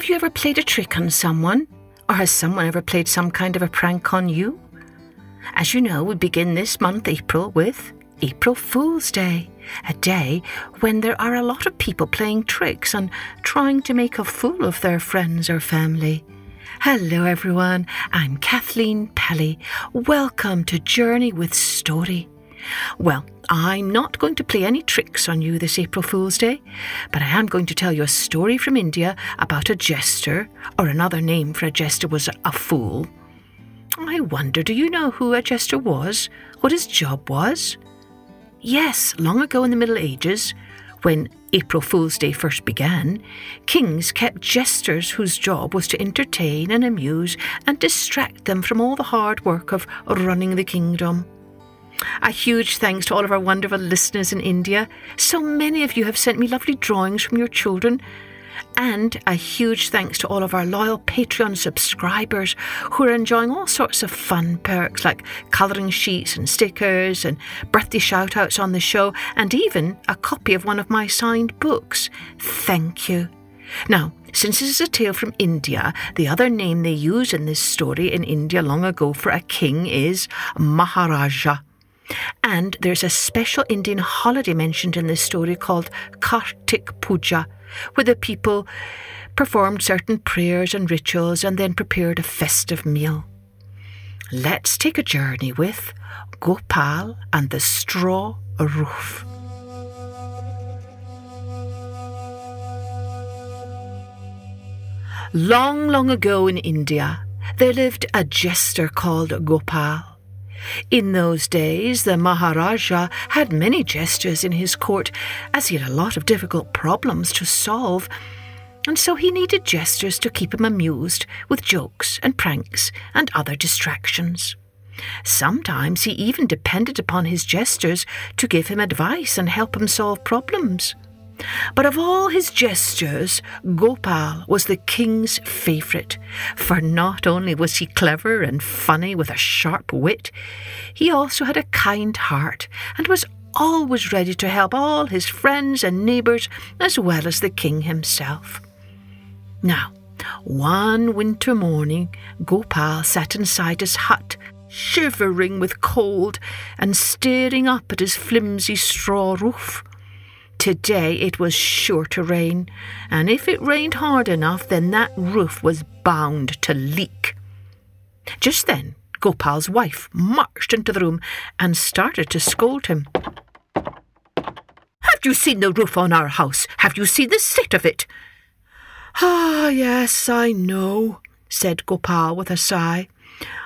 Have you ever played a trick on someone? Or has someone ever played some kind of a prank on you? As you know, we begin this month, April, with April Fool's Day, a day when there are a lot of people playing tricks and trying to make a fool of their friends or family. Hello, everyone. I'm Kathleen Pelley. Welcome to Journey with Story. Well, I'm not going to play any tricks on you this April Fool's Day, but I am going to tell you a story from India about a jester, or another name for a jester was a fool. I wonder, do you know who a jester was? What his job was? Yes, long ago in the Middle Ages, when April Fool's Day first began, kings kept jesters whose job was to entertain and amuse and distract them from all the hard work of running the kingdom. A huge thanks to all of our wonderful listeners in India. So many of you have sent me lovely drawings from your children. And a huge thanks to all of our loyal Patreon subscribers who are enjoying all sorts of fun perks like colouring sheets and stickers and birthday shout outs on the show and even a copy of one of my signed books. Thank you. Now, since this is a tale from India, the other name they use in this story in India long ago for a king is Maharaja. And there's a special Indian holiday mentioned in this story called Kartik Puja, where the people performed certain prayers and rituals and then prepared a festive meal. Let's take a journey with Gopal and the straw roof. Long, long ago in India, there lived a jester called Gopal. In those days, the Maharaja had many jesters in his court, as he had a lot of difficult problems to solve, and so he needed jesters to keep him amused with jokes and pranks and other distractions. Sometimes he even depended upon his jesters to give him advice and help him solve problems. But of all his gestures, Gopal was the king's favourite, for not only was he clever and funny with a sharp wit, he also had a kind heart and was always ready to help all his friends and neighbours as well as the king himself. Now, one winter morning, Gopal sat inside his hut, shivering with cold and staring up at his flimsy straw roof. Today it was sure to rain, and if it rained hard enough, then that roof was bound to leak. Just then, Gopal's wife marched into the room and started to scold him. Have you seen the roof on our house? Have you seen the state of it? Ah, yes, I know, said Gopal with a sigh.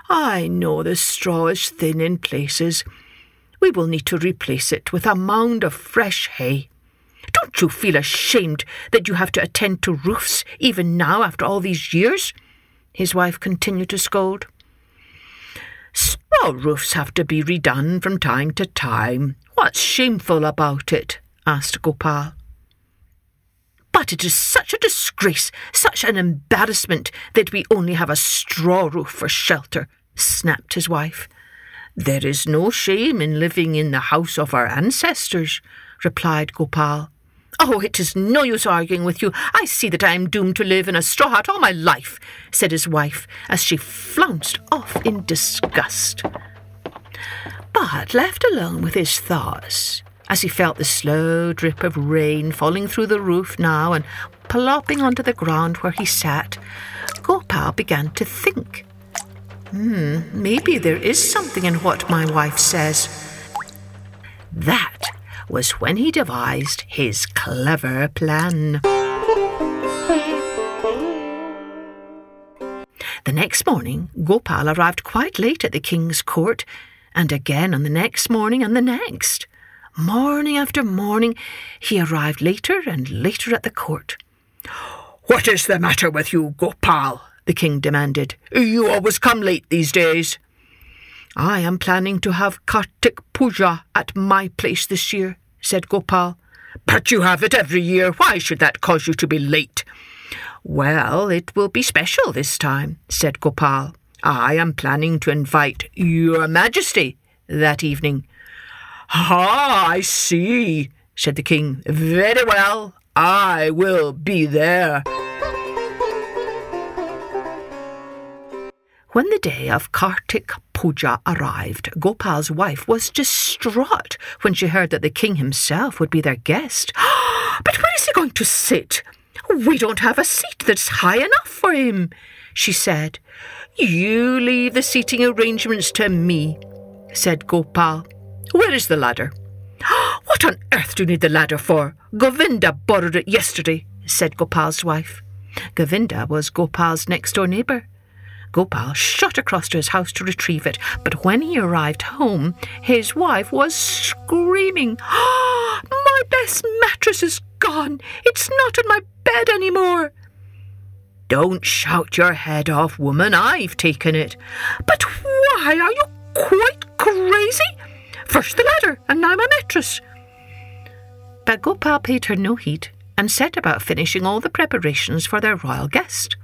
I know the straw is thin in places. We will need to replace it with a mound of fresh hay. Don't you feel ashamed that you have to attend to roofs even now after all these years? His wife continued to scold. Straw roofs have to be redone from time to time. What's shameful about it? asked Gopal. But it is such a disgrace, such an embarrassment that we only have a straw roof for shelter, snapped his wife. There is no shame in living in the house of our ancestors, replied Gopal. Oh, it is no use arguing with you. I see that I am doomed to live in a straw hut all my life, said his wife as she flounced off in disgust. But left alone with his thoughts, as he felt the slow drip of rain falling through the roof now and plopping onto the ground where he sat, Gopal began to think. Hmm, maybe there is something in what my wife says. That was when he devised his clever plan. The next morning, Gopal arrived quite late at the king's court, and again on the next morning and the next. Morning after morning, he arrived later and later at the court. What is the matter with you, Gopal? the king demanded. You always come late these days. I am planning to have Kartik Puja at my place this year, said Gopal. But you have it every year. Why should that cause you to be late? Well, it will be special this time, said Gopal. I am planning to invite Your Majesty that evening. Ah, I see, said the king. Very well, I will be there. When the day of Kartik Puja arrived, Gopal's wife was distraught when she heard that the king himself would be their guest. but where is he going to sit? We don't have a seat that's high enough for him, she said. You leave the seating arrangements to me, said Gopal. Where is the ladder? What on earth do you need the ladder for? Govinda borrowed it yesterday, said Gopal's wife. Govinda was Gopal's next door neighbour. Gopal shot across to his house to retrieve it, but when he arrived home, his wife was screaming, oh, My best mattress is gone! It's not in my bed any more! Don't shout your head off, woman. I've taken it. But why are you quite crazy? First the ladder, and now my mattress. But Gopal paid her no heed and set about finishing all the preparations for their royal guest.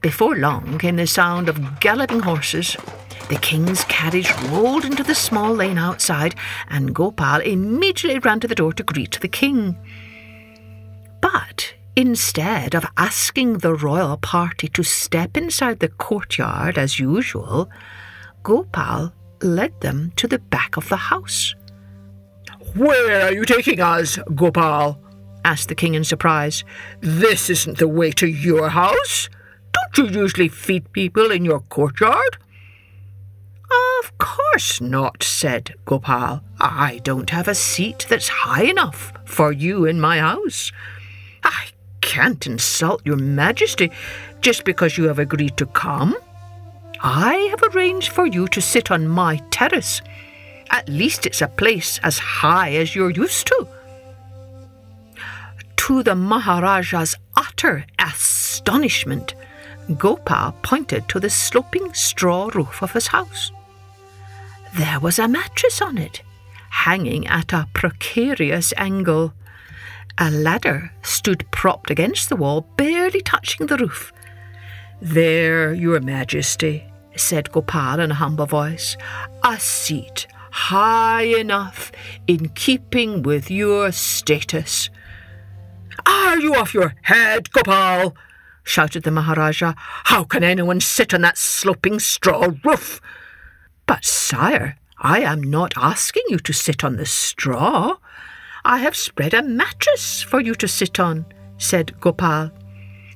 Before long came the sound of galloping horses. The king's carriage rolled into the small lane outside, and Gopal immediately ran to the door to greet the king. But instead of asking the royal party to step inside the courtyard as usual, Gopal led them to the back of the house. Where are you taking us, Gopal? asked the king in surprise. This isn't the way to your house. Don't you usually feed people in your courtyard? Of course not, said Gopal. I don't have a seat that's high enough for you in my house. I can't insult your majesty just because you have agreed to come. I have arranged for you to sit on my terrace. At least it's a place as high as you're used to. To the Maharaja's utter astonishment, Gopal pointed to the sloping straw roof of his house. There was a mattress on it, hanging at a precarious angle. A ladder stood propped against the wall, barely touching the roof. There, Your Majesty, said Gopal in a humble voice, a seat high enough in keeping with your status. Are you off your head, Gopal? Shouted the Maharaja. How can anyone sit on that sloping straw roof? But, sire, I am not asking you to sit on the straw. I have spread a mattress for you to sit on, said Gopal.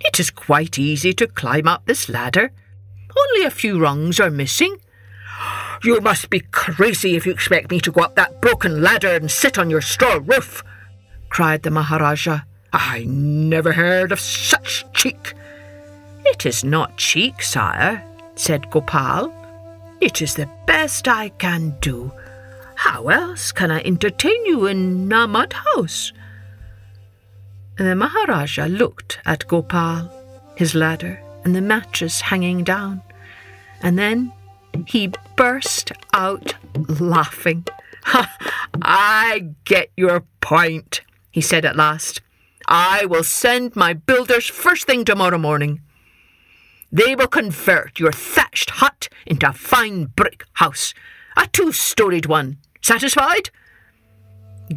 It is quite easy to climb up this ladder. Only a few rungs are missing. You must be crazy if you expect me to go up that broken ladder and sit on your straw roof, cried the Maharaja. I never heard of such cheek. It is not cheek, sire, said Gopal. It is the best I can do. How else can I entertain you in a mud house? The Maharaja looked at Gopal, his ladder, and the mattress hanging down, and then he burst out laughing. I get your point, he said at last. I will send my builders first thing tomorrow morning. They will convert your thatched hut into a fine brick house, a two storied one. Satisfied?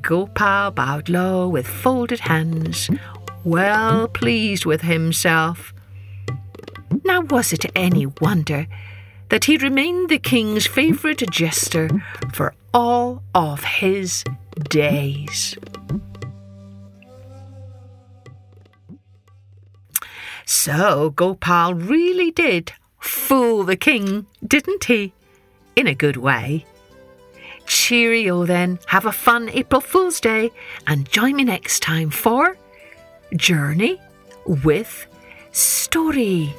Gopal bowed low with folded hands, well pleased with himself. Now, was it any wonder that he remained the king's favourite jester for all of his days? So Gopal really did fool the king, didn't he? In a good way. Cheerio then, have a fun April Fool's Day, and join me next time for Journey with Story.